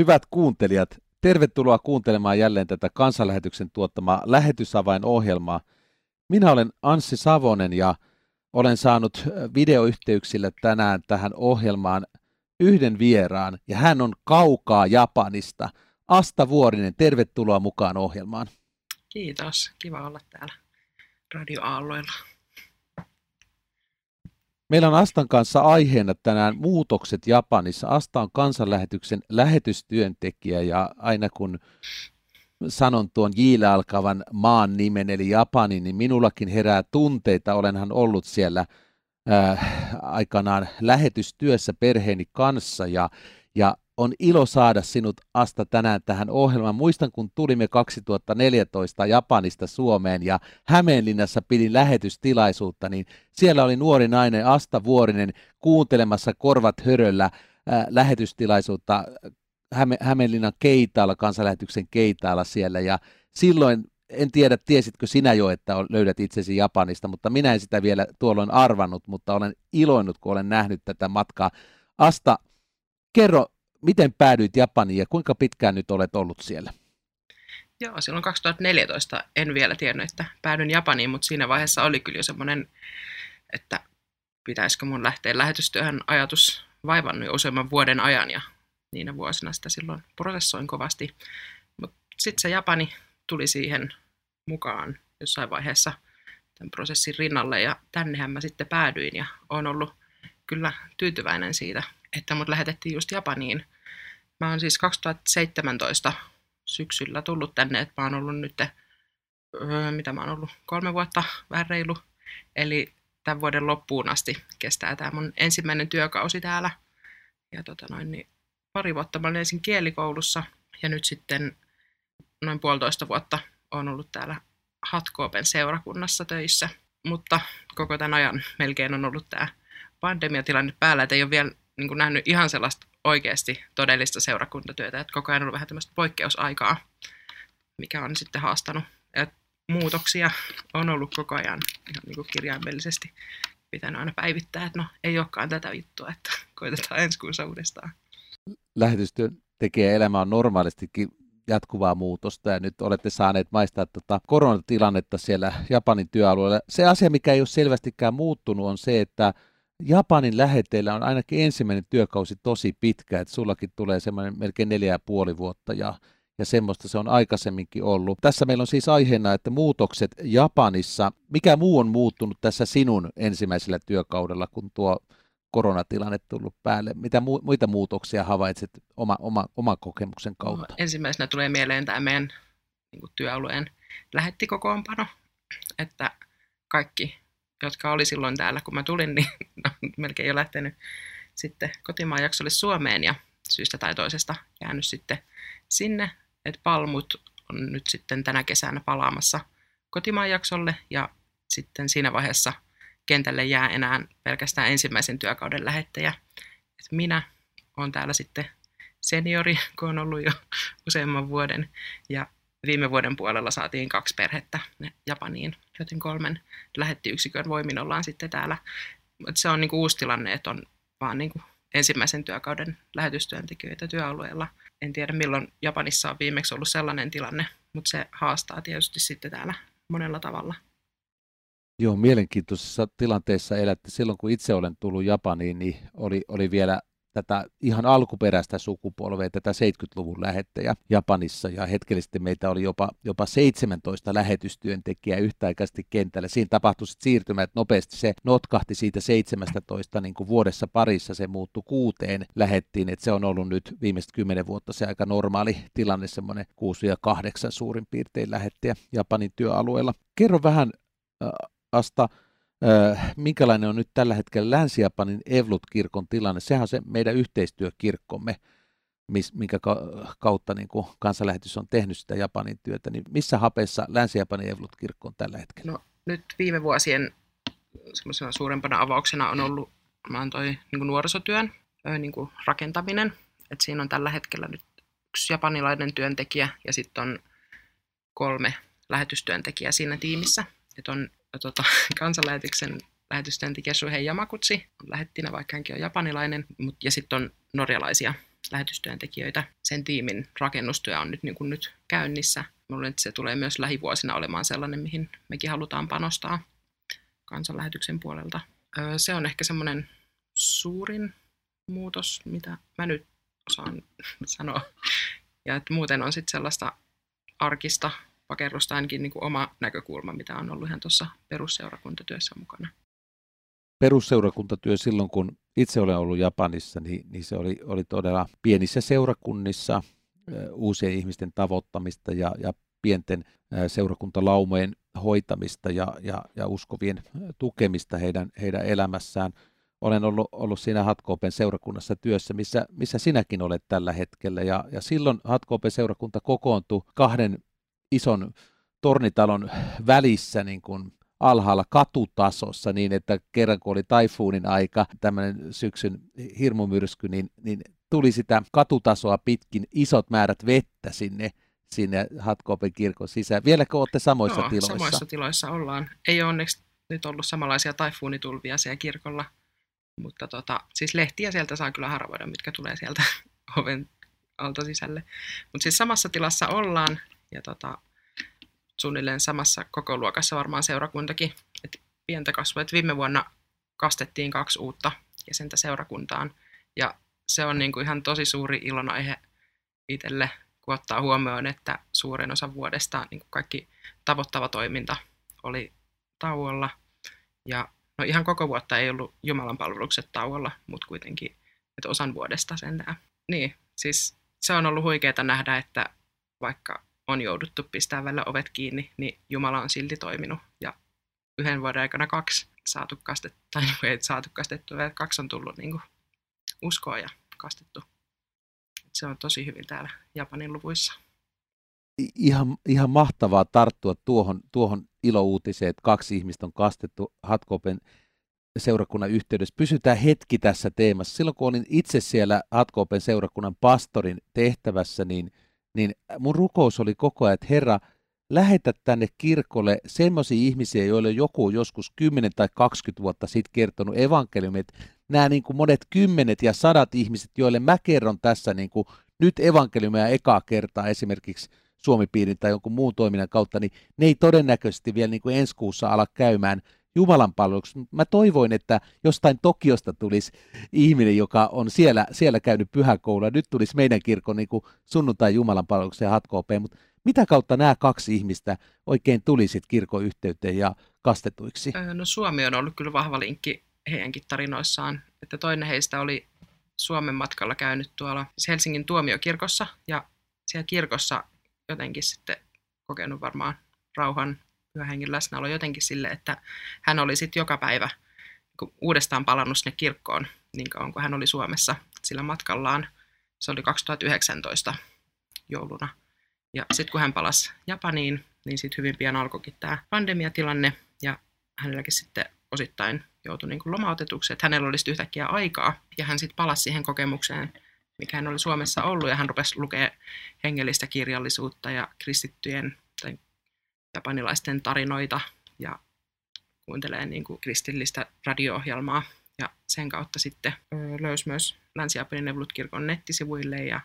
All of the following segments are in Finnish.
Hyvät kuuntelijat, tervetuloa kuuntelemaan jälleen tätä kansanlähetyksen tuottamaa lähetysavain-ohjelmaa. Minä olen Anssi Savonen ja olen saanut videoyhteyksillä tänään tähän ohjelmaan yhden vieraan ja hän on kaukaa Japanista. Asta Vuorinen, tervetuloa mukaan ohjelmaan. Kiitos, kiva olla täällä radioaalloilla. Meillä on Astan kanssa aiheena tänään muutokset Japanissa. Asta on kansanlähetyksen lähetystyöntekijä ja aina kun sanon tuon Jille alkavan maan nimen eli Japani, niin minullakin herää tunteita. Olenhan ollut siellä äh, aikanaan lähetystyössä perheeni kanssa ja, ja on ilo saada sinut Asta tänään tähän ohjelmaan. Muistan, kun tulimme 2014 Japanista Suomeen ja Hämeenlinnassa pidin lähetystilaisuutta, niin siellä oli nuori nainen Asta Vuorinen kuuntelemassa korvat höröllä äh, lähetystilaisuutta Häme, Hämeenlinnan Keitaalla, kansanlähetyksen Keitaalla siellä ja silloin en tiedä, tiesitkö sinä jo, että löydät itsesi Japanista, mutta minä en sitä vielä tuolloin arvannut, mutta olen iloinut, kun olen nähnyt tätä matkaa. Asta, kerro, miten päädyit Japaniin ja kuinka pitkään nyt olet ollut siellä? Joo, silloin 2014 en vielä tiennyt, että päädyin Japaniin, mutta siinä vaiheessa oli kyllä jo semmoinen, että pitäisikö mun lähteä lähetystyöhön ajatus vaivannut jo useamman vuoden ajan ja niinä vuosina sitä silloin prosessoin kovasti. Mutta sitten se Japani tuli siihen mukaan jossain vaiheessa tämän prosessin rinnalle ja tännehän mä sitten päädyin ja olen ollut kyllä tyytyväinen siitä, että mut lähetettiin just Japaniin. Mä oon siis 2017 syksyllä tullut tänne, että mä oon ollut nyt, öö, mitä mä oon ollut, kolme vuotta vähän reilu. Eli tämän vuoden loppuun asti kestää tämä mun ensimmäinen työkausi täällä. Ja tota noin, niin pari vuotta mä olin ensin kielikoulussa ja nyt sitten noin puolitoista vuotta on ollut täällä Hatkoopen seurakunnassa töissä. Mutta koko tämän ajan melkein on ollut tämä pandemiatilanne päällä, että ei ole vielä niin kuin nähnyt ihan sellaista oikeasti todellista seurakuntatyötä, että koko ajan on ollut vähän tämmöistä poikkeusaikaa, mikä on sitten haastanut. Et muutoksia on ollut koko ajan ihan niin kuin kirjaimellisesti pitänyt aina päivittää, että no ei olekaan tätä vittua, että koitetaan ensi kuussa uudestaan. Lähetystyön tekee elämä on normaalistikin jatkuvaa muutosta ja nyt olette saaneet maistaa tota koronatilannetta siellä Japanin työalueella. Se asia, mikä ei ole selvästikään muuttunut, on se, että Japanin läheteillä on ainakin ensimmäinen työkausi tosi pitkä, että sullakin tulee semmoinen melkein neljä ja puoli vuotta ja, ja semmoista se on aikaisemminkin ollut. Tässä meillä on siis aiheena, että muutokset Japanissa. Mikä muu on muuttunut tässä sinun ensimmäisellä työkaudella, kun tuo koronatilanne tullut päälle? Mitä mu- muita muutoksia havaitset oma, oma, oma kokemuksen kautta? No, ensimmäisenä tulee mieleen tämä meidän niin työalueen lähettikokoonpano, että kaikki jotka oli silloin täällä, kun mä tulin, niin no, melkein jo lähtenyt sitten kotimaan jaksolle Suomeen ja syystä tai toisesta jäänyt sitten sinne, että Palmut on nyt sitten tänä kesänä palaamassa kotimaan jaksolle ja sitten siinä vaiheessa kentälle jää enää pelkästään ensimmäisen työkauden lähettäjä. Et minä olen täällä sitten seniori, kun on ollut jo useamman vuoden ja viime vuoden puolella saatiin kaksi perhettä Japaniin, joten kolmen lähettiyksikön voimin ollaan sitten täällä. Se on niin kuin uusi tilanne, että on vaan niin kuin ensimmäisen työkauden lähetystyöntekijöitä työalueella. En tiedä milloin Japanissa on viimeksi ollut sellainen tilanne, mutta se haastaa tietysti sitten täällä monella tavalla. Joo, mielenkiintoisessa tilanteessa elätte. Silloin kun itse olen tullut Japaniin, niin oli, oli vielä tätä ihan alkuperäistä sukupolvea, tätä 70-luvun lähettäjä Japanissa, ja hetkellisesti meitä oli jopa, jopa 17 lähetystyöntekijää yhtäaikaisesti kentällä. Siinä tapahtui sitten siirtymä, että nopeasti se notkahti siitä 17 niin kuin vuodessa parissa, se muuttui kuuteen lähettiin, että se on ollut nyt viimeiset kymmenen vuotta se aika normaali tilanne, semmoinen 6 ja 8 suurin piirtein lähettäjä Japanin työalueella. Kerro vähän, äh, Asta, minkälainen on nyt tällä hetkellä Länsi-Japanin Evlut-kirkon tilanne? Sehän on se meidän yhteistyökirkkomme, minkä kautta niin kuin kansanlähetys on tehnyt sitä Japanin työtä. Niin missä hapeessa Länsi-Japanin Evlut-kirkko on tällä hetkellä? No, nyt viime vuosien suurempana avauksena on ollut toi niin kuin nuorisotyön niin kuin rakentaminen. Et siinä on tällä hetkellä nyt yksi japanilainen työntekijä ja sitten on kolme lähetystyöntekijää siinä tiimissä. Et on tota, kansanlähetyksen lähetystyöntekijä Shuhei Yamakutsi on lähettinä, vaikka hänkin on japanilainen, mut, ja sitten on norjalaisia lähetystyöntekijöitä. Sen tiimin rakennustyö on nyt, niin kuin nyt käynnissä. Luulen, että se tulee myös lähivuosina olemaan sellainen, mihin mekin halutaan panostaa kansanlähetyksen puolelta. Se on ehkä semmoinen suurin muutos, mitä mä nyt osaan sanoa. Ja että muuten on sitten sellaista arkista pakerrusta ainakin niin kuin oma näkökulma, mitä on ollut ihan tuossa perusseurakuntatyössä mukana. Perusseurakuntatyö silloin, kun itse olen ollut Japanissa, niin, niin se oli, oli todella pienissä seurakunnissa uusien ihmisten tavoittamista ja, ja pienten seurakuntalaumojen hoitamista ja, ja, ja uskovien tukemista heidän, heidän elämässään. Olen ollut, ollut siinä Hatkoopen seurakunnassa työssä, missä, missä sinäkin olet tällä hetkellä. Ja, ja silloin Hatkoopen seurakunta kokoontui kahden ison tornitalon välissä niin kuin alhaalla katutasossa niin, että kerran kun oli taifuunin aika, tämmöinen syksyn hirmumyrsky, niin, niin tuli sitä katutasoa pitkin isot määrät vettä sinne sinne Hatkoopen kirkon sisään. Vieläkö olette samoissa Joo, tiloissa? samoissa tiloissa ollaan. Ei ole onneksi nyt ollut samanlaisia taifuunitulvia siellä kirkolla, mutta tota, siis lehtiä sieltä saa kyllä harvoida, mitkä tulee sieltä oven alta sisälle. Mutta siis samassa tilassa ollaan ja tota, suunnilleen samassa koko luokassa varmaan seurakuntakin. Et pientä kasvua. Et viime vuonna kastettiin kaksi uutta jäsentä seurakuntaan ja se on niinku ihan tosi suuri ilonaihe itselle kun ottaa huomioon, että suurin osa vuodesta niin kuin kaikki tavoittava toiminta oli tauolla. Ja no ihan koko vuotta ei ollut Jumalan palvelukset tauolla, mutta kuitenkin että osan vuodesta sentään. Niin, siis se on ollut huikeaa nähdä, että vaikka on jouduttu pistämään välillä ovet kiinni, niin Jumala on silti toiminut. Ja yhden vuoden aikana kaksi saatu kastettu, tai ei saatu kastettu, kaksi on tullut niin kuin uskoa ja kastettu se on tosi hyvin täällä Japanin luvuissa. Ihan, ihan mahtavaa tarttua tuohon, tuohon ilouutiseen, että kaksi ihmistä on kastettu Hatkopen seurakunnan yhteydessä. Pysytään hetki tässä teemassa. Silloin kun olin itse siellä Hatkopen seurakunnan pastorin tehtävässä, niin, niin mun rukous oli koko ajan, että Herra, lähetä tänne kirkolle semmoisia ihmisiä, joille joku joskus 10 tai 20 vuotta sitten kertonut evankeliumit, nämä niin kuin monet kymmenet ja sadat ihmiset, joille mä kerron tässä niin kuin nyt evankeliumia ekaa kertaa esimerkiksi Suomipiirin tai jonkun muun toiminnan kautta, niin ne ei todennäköisesti vielä niin kuin ensi kuussa ala käymään Jumalan palveluksi. Mä toivoin, että jostain Tokiosta tulisi ihminen, joka on siellä, siellä käynyt pyhäkoulua. Nyt tulisi meidän kirkon niin kuin sunnuntai Jumalan palvelukseen hatkoope, mutta mitä kautta nämä kaksi ihmistä oikein tulisit kirkon yhteyteen ja kastetuiksi? No Suomi on ollut kyllä vahva linkki heidänkin tarinoissaan. Että toinen heistä oli Suomen matkalla käynyt tuolla Helsingin tuomiokirkossa ja siellä kirkossa jotenkin sitten kokenut varmaan rauhan pyhähengen läsnäolo jotenkin sille, että hän oli sitten joka päivä uudestaan palannut sinne kirkkoon niin kauan kuin hän oli Suomessa sillä matkallaan. Se oli 2019 jouluna. Ja sitten kun hän palasi Japaniin, niin sitten hyvin pian alkoikin tämä pandemiatilanne ja hänelläkin sitten osittain joutui niin kuin lomautetuksi, että hänellä olisi yhtäkkiä aikaa. Ja hän sitten palasi siihen kokemukseen, mikä hän oli Suomessa ollut, ja hän rupesi lukea hengellistä kirjallisuutta ja kristittyjen japanilaisten tarinoita ja kuuntelee niin kuin kristillistä radio-ohjelmaa. Ja sen kautta sitten löysi myös Länsi-Japanin Neuvlut-kirkon nettisivuille ja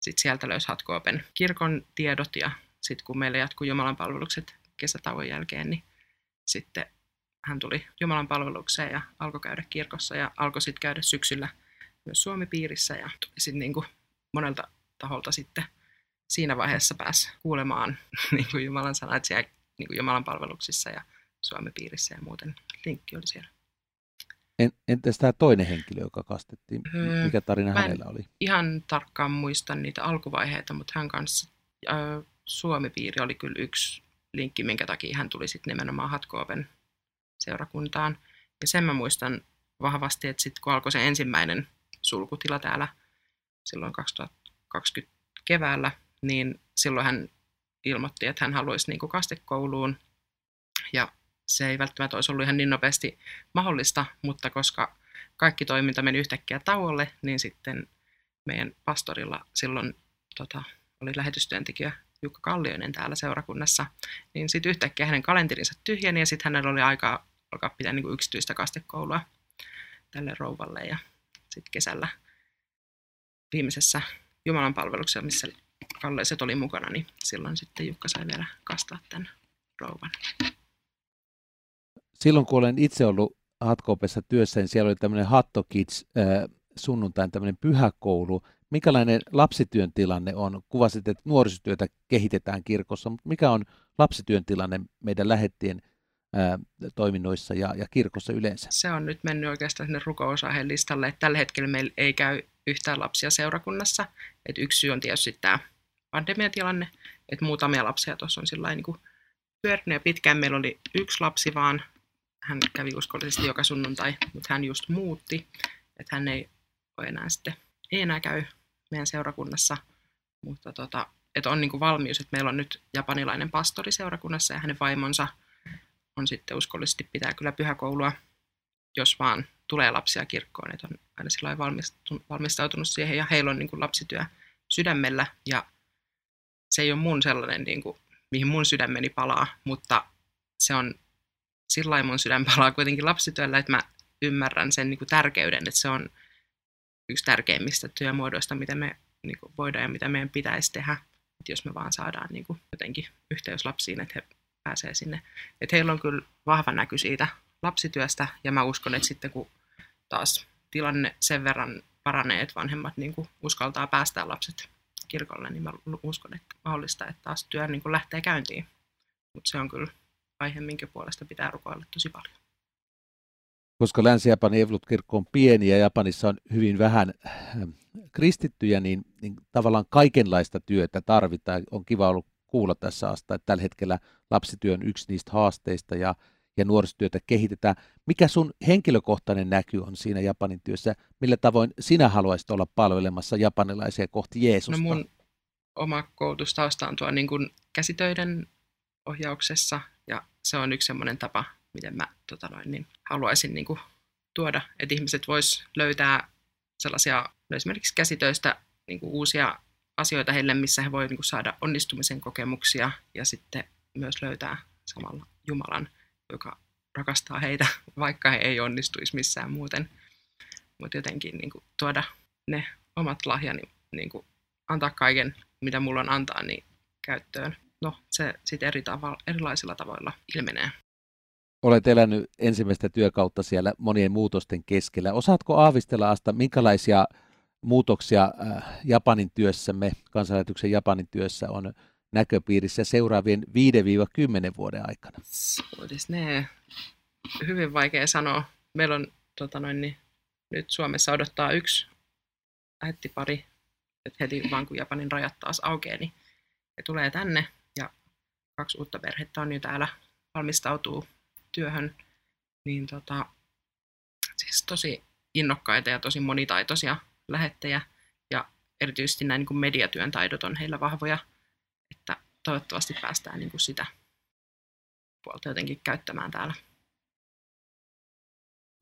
sitten sieltä löysi Hatkoopen kirkon tiedot ja sitten kun meillä jatkuu Jumalan palvelukset kesätauon jälkeen, niin sitten hän tuli Jumalan palvelukseen ja alkoi käydä kirkossa ja alkoi sitten käydä syksyllä myös Suomi-piirissä ja tuli sitten niin kuin monelta taholta sitten siinä vaiheessa pääsi kuulemaan niin kuin Jumalan sanat siellä niin kuin Jumalan palveluksissa ja Suomi-piirissä ja muuten linkki oli siellä. En, entäs tämä toinen henkilö, joka kastettiin? Öö, Mikä tarina hänellä oli? ihan tarkkaan muista niitä alkuvaiheita, mutta hän kanssa äh, Suomi-piiri oli kyllä yksi linkki, minkä takia hän tuli sitten nimenomaan Hatkooven seurakuntaan. Ja sen mä muistan vahvasti, että sitten kun alkoi se ensimmäinen sulkutila täällä silloin 2020 keväällä, niin silloin hän ilmoitti, että hän haluaisi niin kuin kastekouluun. Ja se ei välttämättä olisi ollut ihan niin nopeasti mahdollista, mutta koska kaikki toiminta meni yhtäkkiä tauolle, niin sitten meidän pastorilla silloin tota, oli lähetystyöntekijä Jukka Kallioinen täällä seurakunnassa, niin sitten yhtäkkiä hänen kalenterinsa tyhjeni ja sitten hänellä oli aikaa alkaa pitää niin kuin yksityistä kastekoulua tälle rouvalle ja sitten kesällä viimeisessä Jumalan palveluksessa, missä Kalleiset oli mukana, niin silloin sitten Jukka sai vielä kastaa tämän rouvan. Silloin kun olen itse ollut Hatkoopessa työssä, niin siellä oli tämmöinen Hatto Kids äh, sunnuntain tämmöinen pyhäkoulu. Minkälainen lapsityön tilanne on? Kuvasit, että nuorisotyötä kehitetään kirkossa, mutta mikä on lapsityön tilanne meidän lähettien ää, toiminnoissa ja, ja kirkossa yleensä? Se on nyt mennyt oikeastaan sinne rukousaiheen listalle, että tällä hetkellä meillä ei käy yhtään lapsia seurakunnassa. Et yksi syy on tietysti tämä pandemiatilanne, että muutamia lapsia tuossa on sillä niin pyörinyt ja pitkään. Meillä oli yksi lapsi vaan, hän kävi uskollisesti joka sunnuntai, mutta hän just muutti, että hän ei ole enää sitten, ei enää käy meidän seurakunnassa, mutta tota, että on niin kuin valmius, että meillä on nyt japanilainen pastori seurakunnassa ja hänen vaimonsa on sitten uskollisesti pitää kyllä pyhäkoulua, jos vaan tulee lapsia kirkkoon, että on aina valmistautunut siihen ja heillä on niin kuin lapsityö sydämellä ja se ei ole mun sellainen, niin kuin, mihin mun sydämeni palaa, mutta se on sillä mun sydän palaa kuitenkin lapsityöllä, että mä ymmärrän sen niin kuin tärkeyden, että se on yksi tärkeimmistä työmuodoista, mitä me niin kuin voidaan ja mitä meidän pitäisi tehdä, että jos me vaan saadaan niin kuin jotenkin yhteys lapsiin, että he pääsee sinne. Että heillä on kyllä vahva näky siitä lapsityöstä, ja mä uskon, että sitten kun taas tilanne sen verran paranee, että vanhemmat niin kuin uskaltaa päästää lapset kirkolle, niin mä uskon, että mahdollista, että taas työ niin kuin lähtee käyntiin. Mutta se on kyllä aihe, minkä puolesta pitää rukoilla tosi paljon. Koska Länsi-Japanin Evolut-kirkko on pieni ja Japanissa on hyvin vähän ähm, kristittyjä, niin, niin tavallaan kaikenlaista työtä tarvitaan. On kiva ollut kuulla tässä asta, että tällä hetkellä lapsityö on yksi niistä haasteista ja, ja nuorisotyötä kehitetään. Mikä sun henkilökohtainen näky on siinä Japanin työssä? Millä tavoin sinä haluaisit olla palvelemassa japanilaisia kohti Jeesusta? No mun oma koulutustausta on tuo niin kuin käsitöiden ohjauksessa ja se on yksi semmoinen tapa, miten mä tota noin, niin haluaisin niin kuin tuoda, että ihmiset vois löytää sellaisia no esimerkiksi käsitöistä niin kuin uusia asioita heille, missä he voivat niin saada onnistumisen kokemuksia ja sitten myös löytää samalla Jumalan, joka rakastaa heitä, vaikka he ei onnistuisi missään muuten. Mutta jotenkin niin kuin, tuoda ne omat lahjani, niin kuin, antaa kaiken, mitä mulla on antaa, niin käyttöön. No, se sitten eri tavalla, erilaisilla tavoilla ilmenee. Olet elänyt ensimmäistä työkautta siellä monien muutosten keskellä. Osaatko aavistella Asta, minkälaisia muutoksia äh, Japanin työssämme, kansanlähetyksen Japanin työssä on näköpiirissä seuraavien 5-10 vuoden aikana? Ne hyvin vaikea sanoa. Meillä on tota noin, niin, nyt Suomessa odottaa yksi lähettipari, että heti vaan kun Japanin rajat taas aukeaa, niin he tulee tänne ja kaksi uutta perhettä on jo täällä valmistautuu työhön, niin tota, siis tosi innokkaita ja tosi monitaitoisia lähettejä ja erityisesti näin niin kuin mediatyön taidot on heillä vahvoja, toivottavasti päästään niin kuin sitä puolta jotenkin käyttämään täällä.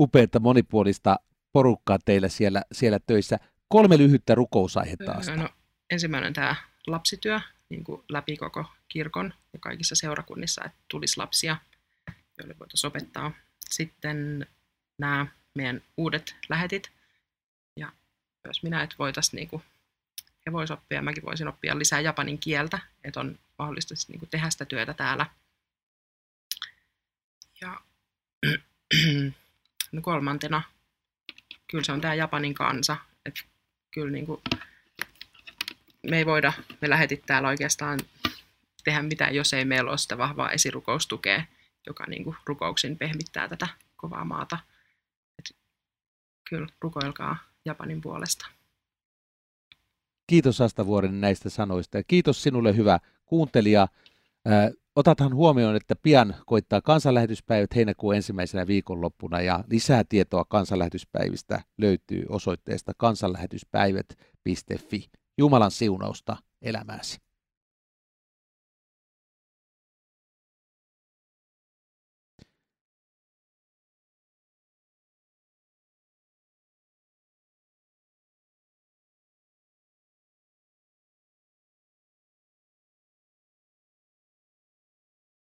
Upeita monipuolista porukkaa teillä siellä, siellä töissä. Kolme lyhyttä rukousaihetta asti. No, ensimmäinen tämä lapsityö niin kuin läpi koko kirkon ja kaikissa seurakunnissa, että tulisi lapsia, joille voitaisiin opettaa. Sitten nämä meidän uudet lähetit, myös minä, että voitaisiin niin kuin, he voisivat oppia, mäkin voisin oppia lisää japanin kieltä, että on mahdollista niin kuin tehdä sitä työtä täällä. Ja no kolmantena, kyllä se on tämä Japanin kansa, että kyllä niin kuin, me ei voida, me lähetit täällä oikeastaan tehdä mitään, jos ei meillä ole sitä vahvaa esirukoustukeä, joka niin kuin rukouksin pehmittää tätä kovaa maata. Et kyllä rukoilkaa Japanin puolesta. Kiitos Asta Vuoren näistä sanoista ja kiitos sinulle hyvä kuuntelija. Otathan huomioon, että pian koittaa kansanlähetyspäivät heinäkuun ensimmäisenä viikonloppuna ja lisää tietoa kansanlähetyspäivistä löytyy osoitteesta kansanlähetyspäivät.fi. Jumalan siunausta elämääsi.